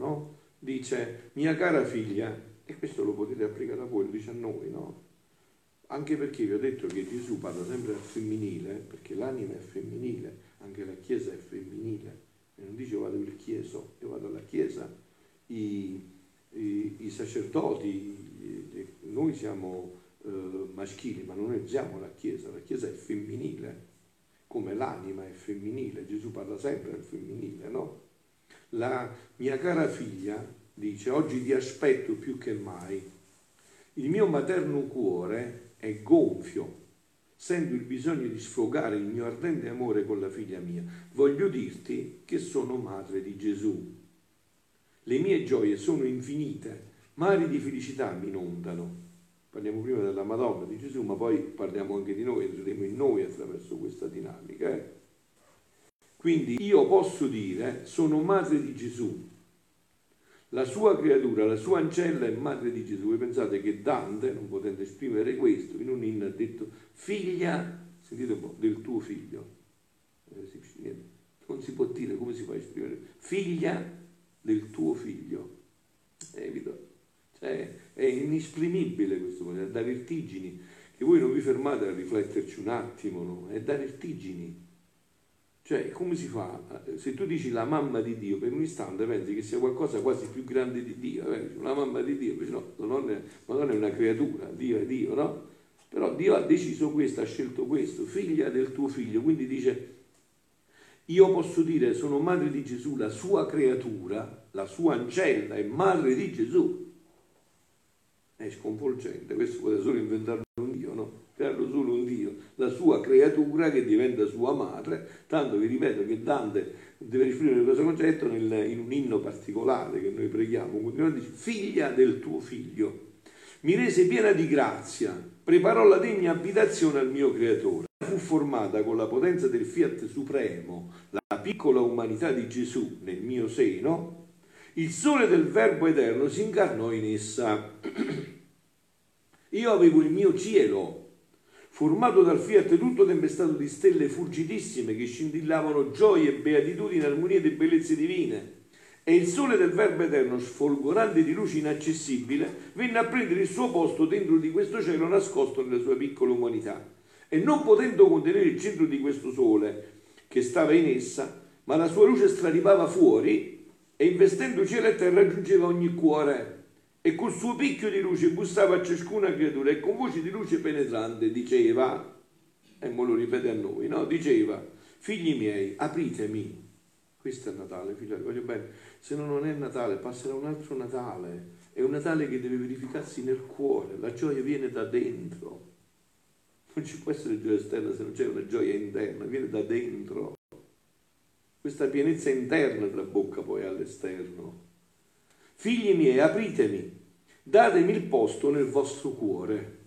no? Dice, mia cara figlia, e questo lo potete applicare a voi, lo dice a noi, no? Anche perché vi ho detto che Gesù parla sempre al femminile, perché l'anima è femminile, anche la Chiesa è femminile. E non dice vado il Chieso, io vado alla Chiesa, i, i, i sacerdoti, noi siamo eh, maschili, ma noi siamo la Chiesa, la Chiesa è femminile, come l'anima è femminile, Gesù parla sempre al femminile, no? La mia cara figlia dice, oggi ti aspetto più che mai, il mio materno cuore è gonfio, sento il bisogno di sfogare il mio ardente amore con la figlia mia. Voglio dirti che sono madre di Gesù. Le mie gioie sono infinite, mari di felicità mi inondano. Parliamo prima della Madonna di Gesù, ma poi parliamo anche di noi, entreremo in noi attraverso questa dinamica. Eh? Quindi io posso dire, sono madre di Gesù, la sua creatura, la sua ancella è madre di Gesù. Voi pensate che Dante, non potendo esprimere questo, in un inno ha detto figlia, sentite un po', del tuo figlio. Eh, non si può dire come si fa a esprimere figlia del tuo figlio. Evito. Cioè, è inesprimibile questo, è da vertigini, che voi non vi fermate a rifletterci un attimo, no? è da vertigini. Cioè, come si fa? Se tu dici la mamma di Dio, per un istante pensi che sia qualcosa quasi più grande di Dio, eh? la mamma di Dio, invece no, la donna, è, la donna è una creatura, Dio è Dio, no? Però Dio ha deciso questo, ha scelto questo, figlia del tuo figlio, quindi dice, io posso dire, sono madre di Gesù, la sua creatura, la sua ancella è madre di Gesù. È sconvolgente, questo potete solo inventarlo un Dio, no? crearlo solo un Dio, la sua creatura che diventa sua madre, tanto vi ripeto che Dante deve esprimere questo concetto nel, in un inno particolare che noi preghiamo, continuamente dice figlia del tuo figlio, mi rese piena di grazia, preparò la degna abitazione al mio creatore. Fu formata con la potenza del fiat supremo, la piccola umanità di Gesù nel mio seno, il sole del Verbo eterno si incarnò in essa. Io avevo il mio cielo formato dal fiat tutto tempestato di stelle fulgidissime che scintillavano gioie e beatitudini, armonie e bellezze divine. E il sole del Verbo eterno, sfolgorante di luce inaccessibile, venne a prendere il suo posto dentro di questo cielo nascosto nella sua piccola umanità. E non potendo contenere il centro di questo sole che stava in essa, ma la sua luce straripava fuori e investendo cielo e terra raggiungeva ogni cuore e col suo picchio di luce bussava a ciascuna creatura e con voce di luce penetrante diceva, e mo lo ripete a noi, no? Diceva, figli miei, apritemi. Questo è Natale, figlioli, voglio bene. Se no non è Natale, passerà un altro Natale. È un Natale che deve verificarsi nel cuore, la gioia viene da dentro. Non ci può essere gioia esterna se non c'è una gioia interna, viene da dentro. Questa pienezza interna trabocca poi all'esterno. Figli miei, apritemi, datemi il posto nel vostro cuore.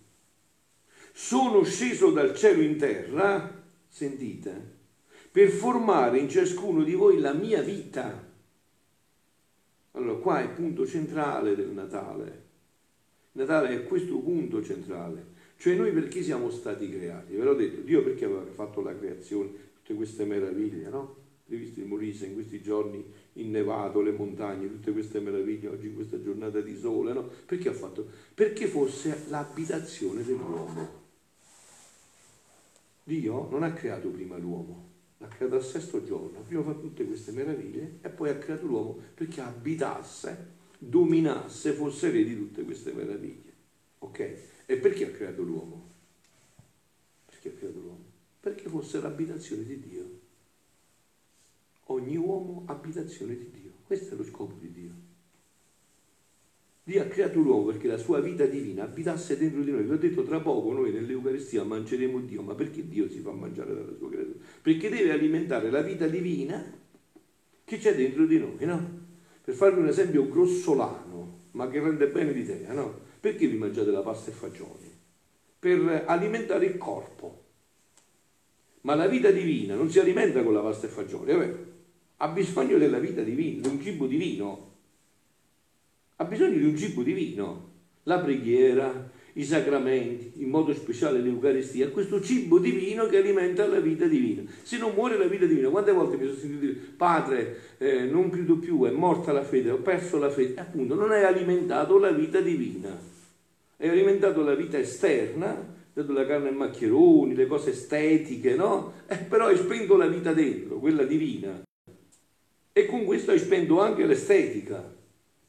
Sono sceso dal cielo in terra, sentite, per formare in ciascuno di voi la mia vita. Allora, qua è il punto centrale del Natale. Natale è questo punto centrale. Cioè noi perché siamo stati creati? Ve l'ho detto, Dio perché aveva fatto la creazione, tutte queste meraviglie, no? Avete visto in Molise in questi giorni innevato, le montagne, tutte queste meraviglie oggi questa giornata di sole, no? Perché ha fatto? Perché fosse l'abitazione dell'uomo. Dio non ha creato prima l'uomo, l'ha creato al sesto giorno, prima ha fatto tutte queste meraviglie e poi ha creato l'uomo perché abitasse, dominasse, fosse re di tutte queste meraviglie. Ok? E perché ha creato l'uomo? Perché ha creato l'uomo? Perché fosse l'abitazione di Dio ogni uomo abitazione di Dio. Questo è lo scopo di Dio. Dio ha creato l'uomo perché la sua vita divina abitasse dentro di noi. Vi ho detto tra poco noi nell'Eucaristia mangeremo Dio, ma perché Dio si fa mangiare dalla sua creatura? Perché deve alimentare la vita divina che c'è dentro di noi, no? Per farvi un esempio grossolano, ma che rende bene l'idea, no? Perché vi mangiate la pasta e fagioli? Per alimentare il corpo. Ma la vita divina non si alimenta con la pasta e fagioli, è vero? Ha bisogno della vita divina, di un cibo divino. Ha bisogno di un cibo divino. La preghiera, i sacramenti, in modo speciale l'Eucaristia, questo cibo divino che alimenta la vita divina. Se non muore la vita divina, quante volte mi sono sentito dire, padre, eh, non credo più, è morta la fede, ho perso la fede, appunto non hai alimentato la vita divina, hai alimentato la vita esterna, dato la carne e maccheroni, le cose estetiche, no? Eh, però hai spento la vita dentro, quella divina. E con questo hai spento anche l'estetica,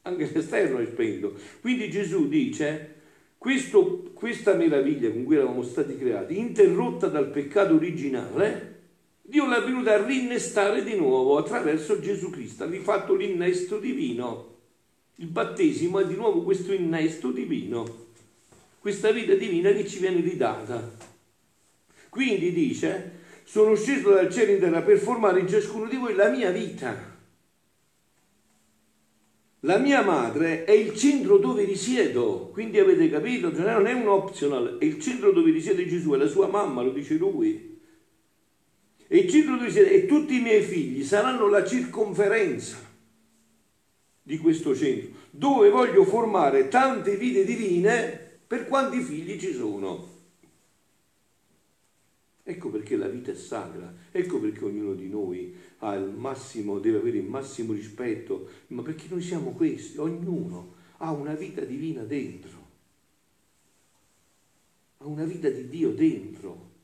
anche l'esterno hai spento. Quindi Gesù dice questo, questa meraviglia con cui eravamo stati creati, interrotta dal peccato originale, Dio l'ha venuta a rinnestare di nuovo attraverso Gesù Cristo, ha rifatto l'innesto divino. Il battesimo è di nuovo questo innesto divino, questa vita divina che ci viene ridata. Quindi dice, sono sceso dal cielo in terra per formare in ciascuno di voi la mia vita. La mia madre è il centro dove risiedo, quindi avete capito? Cioè, non è un optional, è il centro dove risiede Gesù, è la sua mamma, lo dice lui. E il centro dove risiede, e tutti i miei figli saranno la circonferenza di questo centro, dove voglio formare tante vite divine per quanti figli ci sono. Ecco perché la vita è sacra, ecco perché ognuno di noi massimo, deve avere il massimo rispetto, ma perché noi siamo questi, ognuno ha una vita divina dentro, ha una vita di Dio dentro.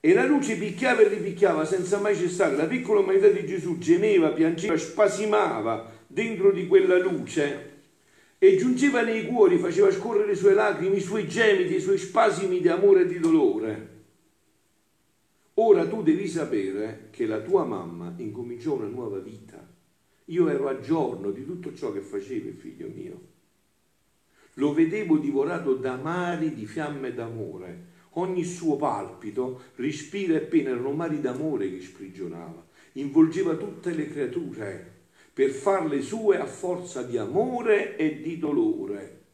E la luce picchiava e ripicchiava senza mai cessare. La piccola umanità di Gesù gemeva, piangeva, spasimava dentro di quella luce e giungeva nei cuori, faceva scorrere le sue lacrime, i suoi gemiti, i suoi spasimi di amore e di dolore. Ora tu devi sapere che la tua mamma incominciò una nuova vita. Io ero a giorno di tutto ciò che faceva il figlio mio. Lo vedevo divorato da mari di fiamme d'amore. Ogni suo palpito, respiro e pena erano mari d'amore che sprigionava. Involgeva tutte le creature per farle sue a forza di amore e di dolore.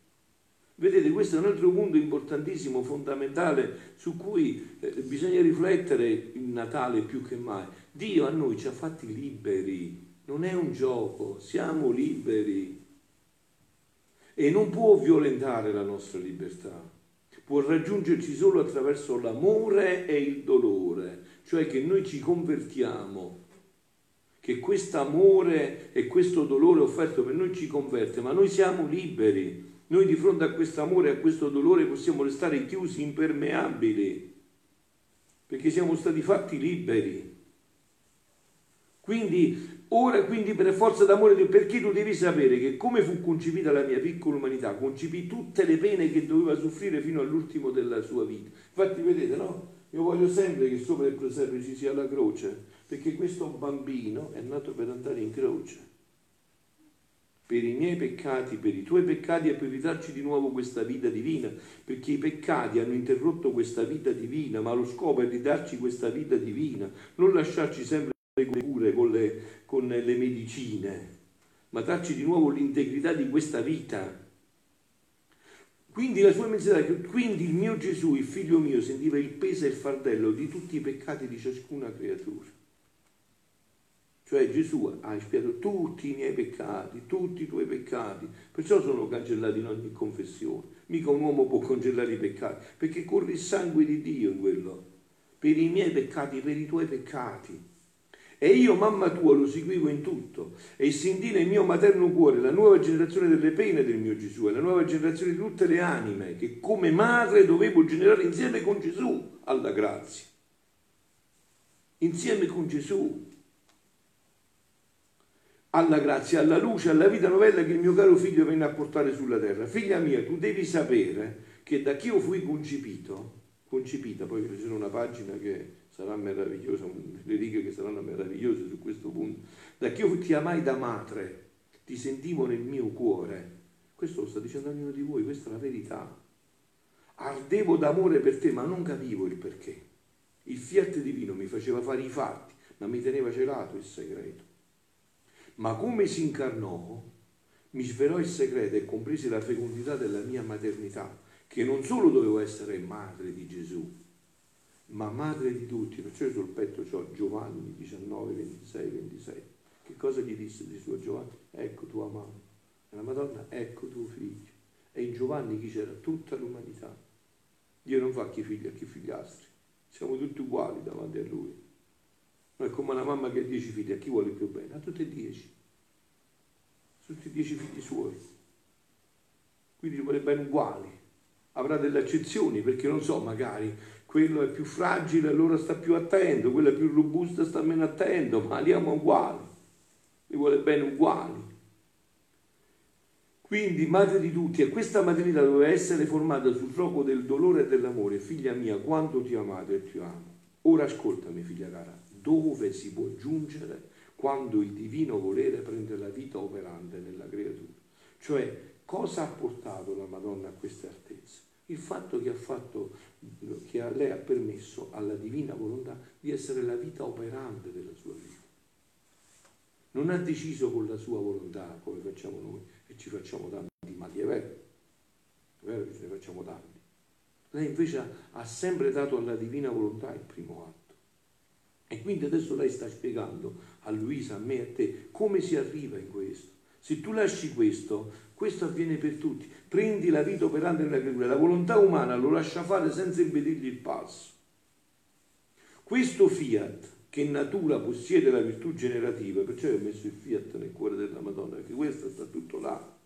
Vedete, questo è un altro punto importantissimo, fondamentale, su cui eh, bisogna riflettere il Natale più che mai. Dio a noi ci ha fatti liberi, non è un gioco, siamo liberi. E non può violentare la nostra libertà, può raggiungerci solo attraverso l'amore e il dolore, cioè che noi ci convertiamo. Che questo amore e questo dolore offerto per noi ci converte, ma noi siamo liberi. Noi di fronte a questo amore e a questo dolore possiamo restare chiusi, impermeabili, perché siamo stati fatti liberi. Quindi, ora, quindi per forza d'amore, perché tu devi sapere che come fu concepita la mia piccola umanità, concepì tutte le pene che doveva soffrire fino all'ultimo della sua vita. Infatti, vedete, no? Io voglio sempre che sopra il preserve ci sia la croce, perché questo bambino è nato per andare in croce, per i miei peccati, per i tuoi peccati e per ridarci di nuovo questa vita divina, perché i peccati hanno interrotto questa vita divina, ma lo scopo è di darci questa vita divina, non lasciarci sempre le cure con le, con le medicine, ma darci di nuovo l'integrità di questa vita. Quindi la sua immensità, quindi il mio Gesù, il figlio mio, sentiva il peso e il fardello di tutti i peccati di ciascuna creatura. Cioè Gesù ha espiato tutti i miei peccati, tutti i tuoi peccati, perciò sono cancellati in ogni confessione. Mica un uomo può cancellare i peccati, perché corre il sangue di Dio in quello, per i miei peccati, per i tuoi peccati. E io, mamma tua, lo seguivo in tutto e sentì nel mio materno cuore la nuova generazione delle pene del mio Gesù la nuova generazione di tutte le anime che come madre dovevo generare insieme con Gesù alla grazia. Insieme con Gesù alla grazia, alla luce, alla vita novella che il mio caro figlio venne a portare sulla terra. Figlia mia, tu devi sapere che da chi io fui concepito, concepita, poi c'è una pagina che sarà meravigliosa, le righe che saranno meravigliose su questo punto, da chi io ti amai da madre, ti sentivo nel mio cuore. Questo lo sta dicendo ognuno di voi, questa è la verità. Ardevo d'amore per te, ma non capivo il perché. Il fiat divino mi faceva fare i fatti, ma mi teneva celato il segreto. Ma come si incarnò, mi svelò il segreto e comprese la fecondità della mia maternità, che non solo dovevo essere madre di Gesù, ma madre di tutti. Perciò sul petto ho Giovanni 19, 26, 26. Che cosa gli disse di suo Giovanni? Ecco tua mamma. E la Madonna, ecco tuo figlio. E in Giovanni chi c'era? Tutta l'umanità. Dio non fa chi figli a chi figliastri. Siamo tutti uguali davanti a Lui. Non è come una mamma che ha dieci figli, a chi vuole più bene? A tutti e dieci. Tutti e dieci figli suoi. Quindi li vuole bene uguali. Avrà delle eccezioni perché non so, magari quello è più fragile, allora sta più attento, quello è più robusto, sta meno attento, ma li ama uguali. Li vuole bene uguali. Quindi, madre di tutti, e questa maternità doveva essere formata sul fuoco del dolore e dell'amore. Figlia mia, quanto ti ho amato e ti amo. Ora ascoltami, figlia cara, dove si può giungere quando il divino volere prende la vita operante nella creatura? Cioè, cosa ha portato la Madonna a queste altezze? Il fatto che ha fatto, che lei ha permesso alla divina volontà di essere la vita operante della sua vita. Non ha deciso con la sua volontà, come facciamo noi, e ci facciamo tanti vero, è vero che ce ne facciamo tanti. Lei invece ha sempre dato alla divina volontà il primo atto. E quindi adesso lei sta spiegando a Luisa, a me, a te, come si arriva in questo. Se tu lasci questo, questo avviene per tutti. Prendi la vita operante nella creatura, la volontà umana lo lascia fare senza impedirgli il passo. Questo fiat che natura possiede la virtù generativa, perciò ho messo il fiat nel cuore della Madonna, perché questo sta tutto là.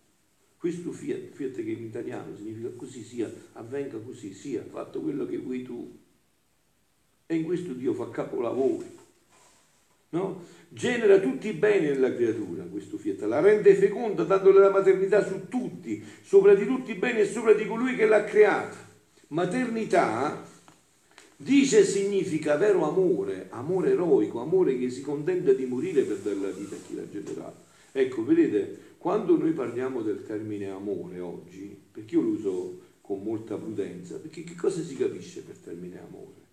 Questo fiat, fiat che in italiano significa così sia, avvenga così sia, fatto quello che vuoi tu. E in questo Dio fa capolavori. No? Genera tutti i beni nella creatura, questo fiat, la rende feconda dandole la maternità su tutti, sopra di tutti i beni e sopra di colui che l'ha creata. Maternità Dice significa vero amore, amore eroico, amore che si contenta di morire per dare la vita a chi l'ha generato. Ecco, vedete, quando noi parliamo del termine amore oggi, perché io lo uso con molta prudenza, perché che cosa si capisce per termine amore?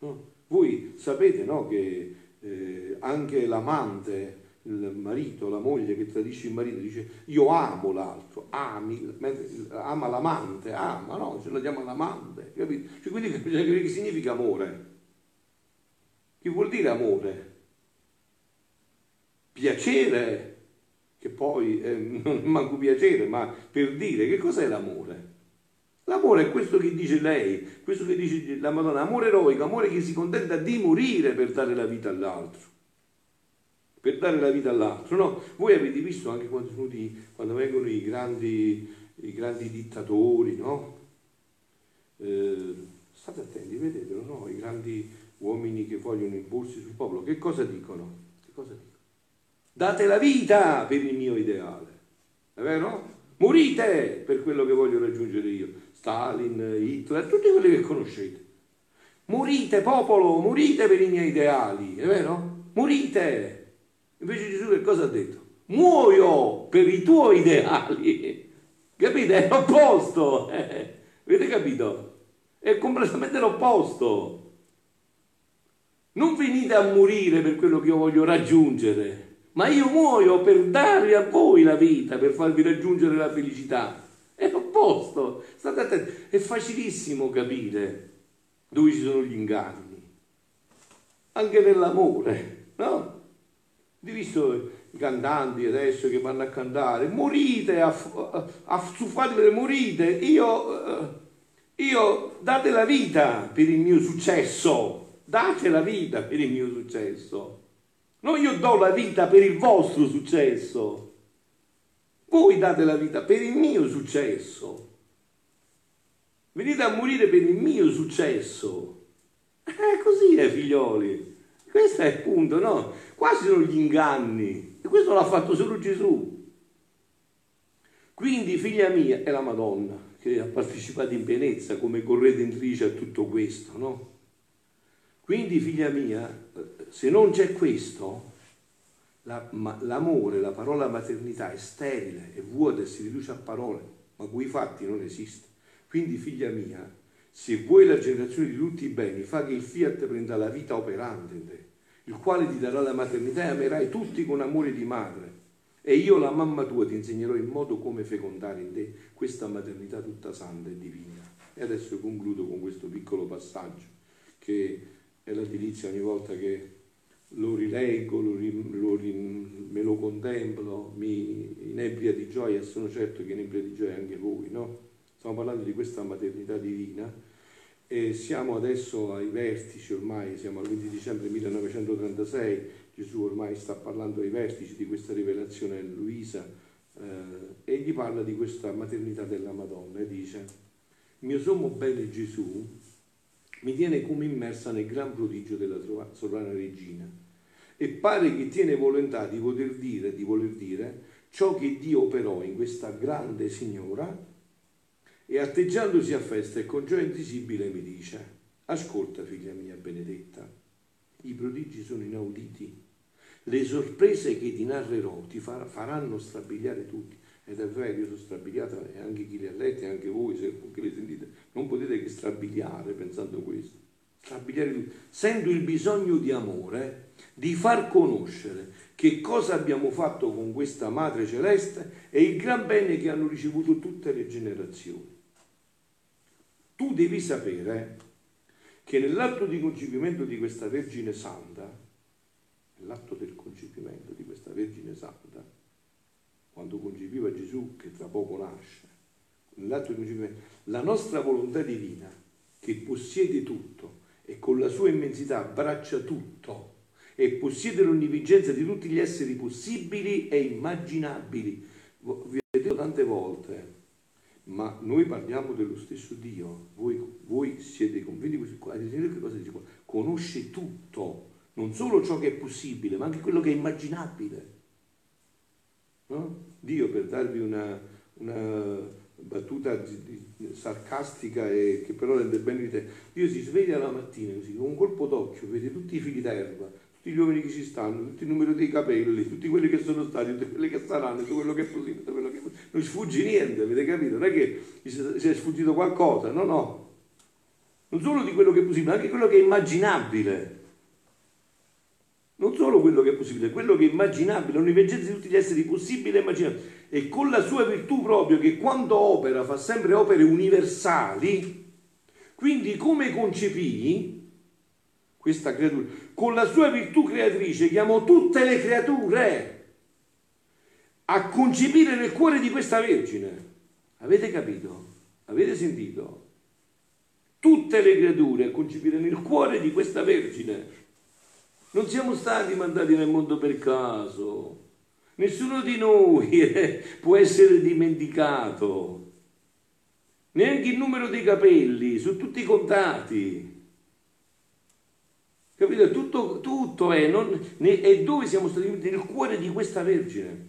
No? Voi sapete no, che eh, anche l'amante il marito, la moglie che tradisce il marito, dice io amo l'altro, ami, ama l'amante, ama, no? Ce la chiama l'amante, capito? Cioè, quindi che significa amore? Che vuol dire amore? Piacere, che poi eh, non manco piacere, ma per dire che cos'è l'amore? L'amore è questo che dice lei, questo che dice la Madonna, amore eroico, amore che si contenta di morire per dare la vita all'altro per dare la vita all'altro. No? Voi avete visto anche quando, venuti, quando vengono i grandi, i grandi dittatori, no? eh, state attenti, vedetelo, no? i grandi uomini che vogliono imporsi sul popolo, che cosa dicono? Che cosa dicono? Date la vita per il mio ideale, è vero? Morite per quello che voglio raggiungere io. Stalin, Hitler, tutti quelli che conoscete. Morite popolo, morite per i miei ideali, è vero? Morite! Invece Gesù che cosa ha detto? Muoio per i tuoi ideali. Capite? È l'opposto. Eh, avete capito? È completamente l'opposto. Non venite a morire per quello che io voglio raggiungere, ma io muoio per darvi a voi la vita, per farvi raggiungere la felicità. È l'opposto. Attenti. È facilissimo capire dove ci sono gli inganni. Anche nell'amore, no? Hai visto i cantanti adesso che vanno a cantare? Morite, affuffatele, morite. Io, eh, io date la vita per il mio successo. Date la vita per il mio successo. Non io do la vita per il vostro successo. Voi date la vita per il mio successo. Venite a morire per il mio successo. È eh, così, eh, figlioli. Questo è il punto, no? Quasi sono gli inganni. E questo l'ha fatto solo Gesù. Quindi, figlia mia, è la Madonna che ha partecipato in pienezza come corredentrice a tutto questo, no? Quindi, figlia mia, se non c'è questo, la, ma, l'amore, la parola maternità è sterile, è vuota e si riduce a parole, ma quei fatti non esiste. Quindi, figlia mia, se vuoi la generazione di tutti i beni, fa che il fiat prenda la vita operante in te, il quale ti darà la maternità e amerai tutti con amore di madre. E io, la mamma tua, ti insegnerò in modo come fecondare in te questa maternità tutta santa e divina. E adesso concludo con questo piccolo passaggio, che è la delizia ogni volta che lo rileggo, lo, lo, me lo contemplo, mi inebria di gioia, sono certo che inebria di gioia anche voi, no? Stiamo parlando di questa maternità divina e siamo adesso ai vertici ormai, siamo al 20 dicembre 1936, Gesù ormai sta parlando ai vertici di questa rivelazione a Luisa eh, e gli parla di questa maternità della Madonna e dice, mio sommo bene Gesù mi tiene come immersa nel gran prodigio della sovrana regina e pare che tiene volontà di poter dire, di voler dire ciò che Dio operò in questa grande signora e atteggiandosi a festa e con gioia invisibile mi dice ascolta figlia mia benedetta i prodigi sono inauditi le sorprese che ti narrerò ti faranno strabiliare tutti ed è vero, io sono strabiliata e anche chi li ha letti, anche voi, se anche li sentite, non potete che strabiliare pensando questo. Strabiliare tutti. Sento il bisogno di amore, di far conoscere che cosa abbiamo fatto con questa Madre Celeste e il gran bene che hanno ricevuto tutte le generazioni. Tu devi sapere che nell'atto di concepimento di questa Vergine Santa, nell'atto del concepimento di questa Vergine Santa, quando concepiva Gesù che tra poco nasce, nell'atto di concepimento, la nostra volontà divina che possiede tutto e con la sua immensità abbraccia tutto e possiede l'onnivigenza di tutti gli esseri possibili e immaginabili. Vi ho detto tante volte, ma noi parliamo dello stesso Dio, voi, voi siete convinti, che cosa dice qua? Conosce tutto, non solo ciò che è possibile, ma anche quello che è immaginabile. No? Dio, per darvi una, una battuta di, di, sarcastica e che però rende bene di te, Dio si sveglia la mattina così, con un colpo d'occhio, vede tutti i fili d'erba, tutti gli uomini che ci stanno, tutti il numero dei capelli, tutti quelli che sono stati, tutti quelli che saranno, tutto quello che è possibile, tutto quello che non sfugge niente, avete capito? Non è che si è sfuggito qualcosa, no, no. Non solo di quello che è possibile, ma anche quello che è immaginabile non solo quello che è possibile, quello che è immaginabile, l'univergenza di tutti gli esseri possibili e immaginabili, e con la sua virtù proprio che quando opera fa sempre opere universali, quindi come concepì questa creatura, con la sua virtù creatrice chiamò tutte le creature a concepire nel cuore di questa Vergine. Avete capito? Avete sentito? Tutte le creature a concepire nel cuore di questa Vergine non siamo stati mandati nel mondo per caso. Nessuno di noi eh, può essere dimenticato. Neanche il numero dei capelli, sono tutti contati. Capite? Tutto, tutto è, non, ne, è dove siamo stati nel cuore di questa Vergine.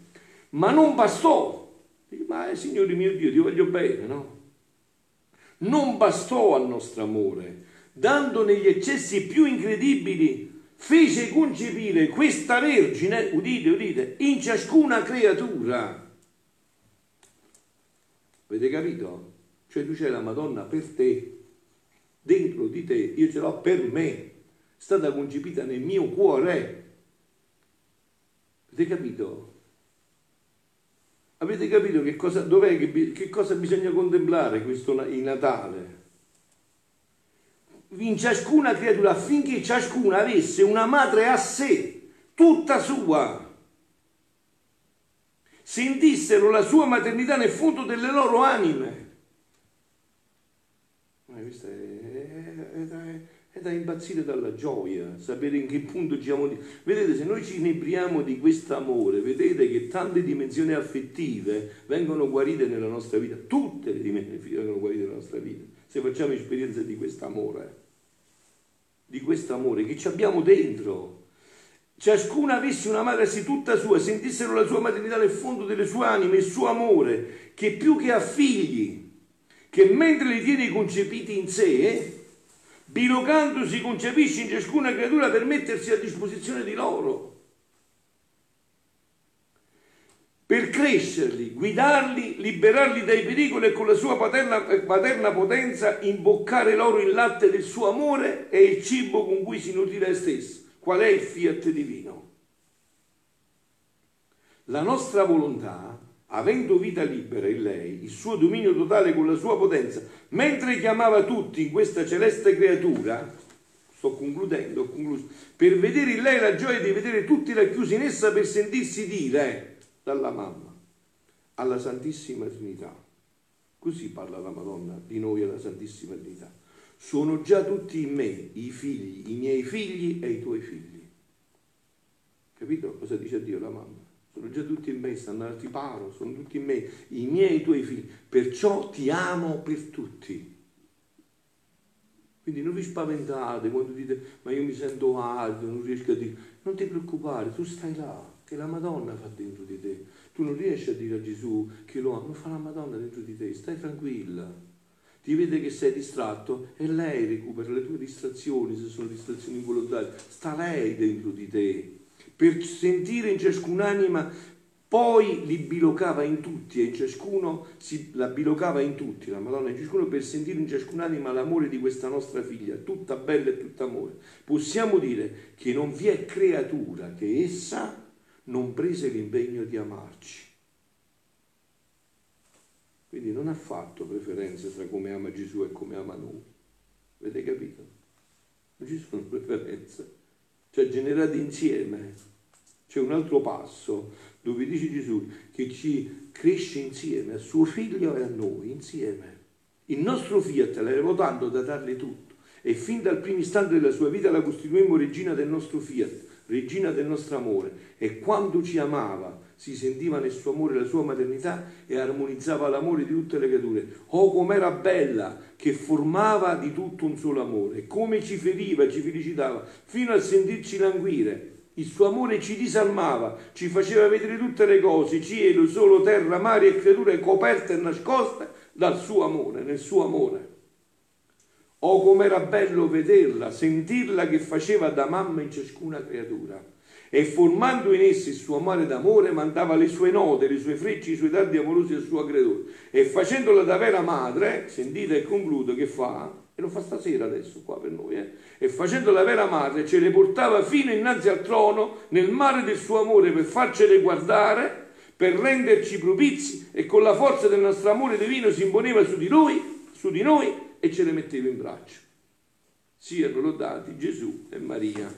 Ma non bastò. Ma eh, Signore mio Dio, ti voglio bene, no? Non bastò al nostro amore, dando negli eccessi più incredibili fece concepire questa Vergine, udite, udite, in ciascuna creatura. Avete capito? Cioè tu c'è la Madonna per te, dentro di te, io ce l'ho per me, stata concepita nel mio cuore. Avete capito? Avete capito che cosa, che, che cosa bisogna contemplare questo in Natale? in ciascuna creatura affinché ciascuna avesse una madre a sé, tutta sua. Sentissero la sua maternità nel fondo delle loro anime. Ma questa è, da impazzire dalla gioia, sapere in che punto siamo. Vedete, se noi ci inebriamo di questo amore, vedete che tante dimensioni affettive vengono guarite nella nostra vita, tutte le dimensioni vengono guarite nella nostra vita, se facciamo esperienza di questo amore di questo amore che ci abbiamo dentro. Ciascuna avesse una madre sé tutta sua, sentissero la sua maternità nel fondo delle sue anime, il suo amore, che più che a figli, che mentre li tiene concepiti in sé, bilocandosi concepisce in ciascuna creatura per mettersi a disposizione di loro. per crescerli, guidarli, liberarli dai pericoli e con la sua paterna, paterna, potenza imboccare loro il latte del suo amore e il cibo con cui si nutrire a stesso. Qual è il fiat divino? La nostra volontà, avendo vita libera in lei, il suo dominio totale con la sua potenza, mentre chiamava tutti in questa celeste creatura, sto concludendo, ho concluso, per vedere in lei la gioia di vedere tutti racchiusi in essa per sentirsi dire dalla mamma alla Santissima Trinità. Così parla la Madonna di noi alla Santissima Trinità. Sono già tutti in me, i figli, i miei figli e i tuoi figli. Capito cosa dice Dio la mamma? Sono già tutti in me, stanno al riparo, sono tutti in me, i miei e i tuoi figli. Perciò ti amo per tutti. Quindi non vi spaventate quando dite ma io mi sento alto, non riesco a dire. Non ti preoccupare, tu stai là, che la Madonna fa dentro di te. Tu non riesci a dire a Gesù che lo ama, fa la Madonna dentro di te, stai tranquilla. Ti vede che sei distratto e lei recupera le tue distrazioni, se sono distrazioni involontarie. Sta lei dentro di te per sentire in ciascun'anima poi li bilocava in tutti e in ciascuno si, la bilocava in tutti, la Madonna in ciascuno per sentire in ciascun'anima l'amore di questa nostra figlia, tutta bella e tutta amore. Possiamo dire che non vi è creatura che essa non prese l'impegno di amarci. Quindi non ha fatto preferenze tra come ama Gesù e come ama noi. Avete capito? Non ci sono preferenze. Cioè generate insieme. C'è un altro passo dove dice Gesù che ci cresce insieme a suo figlio e a noi, insieme. Il nostro fiat l'avevo tanto da darle tutto e fin dal primo istante della sua vita la costituimmo regina del nostro fiat, regina del nostro amore e quando ci amava si sentiva nel suo amore la sua maternità e armonizzava l'amore di tutte le creature. Oh, com'era bella che formava di tutto un solo amore, come ci feriva, ci felicitava, fino a sentirci languire il suo amore ci disarmava, ci faceva vedere tutte le cose, cielo, solo, terra, mare e creature coperte e nascoste dal suo amore, nel suo amore. Oh, com'era bello vederla, sentirla che faceva da mamma in ciascuna creatura. E formando in essi il suo amore d'amore, mandava le sue note, le sue frecce, i suoi dardi amorosi al suo creatore. E facendola da vera madre, sentite e concludo che fa, e lo fa stasera adesso qua per noi, eh? e facendo la vera madre ce le portava fino innanzi al trono nel mare del suo amore per farcele guardare, per renderci propizi e con la forza del nostro amore divino si imponeva su di lui, su di noi e ce le metteva in braccio. Siano lodati Gesù e Maria.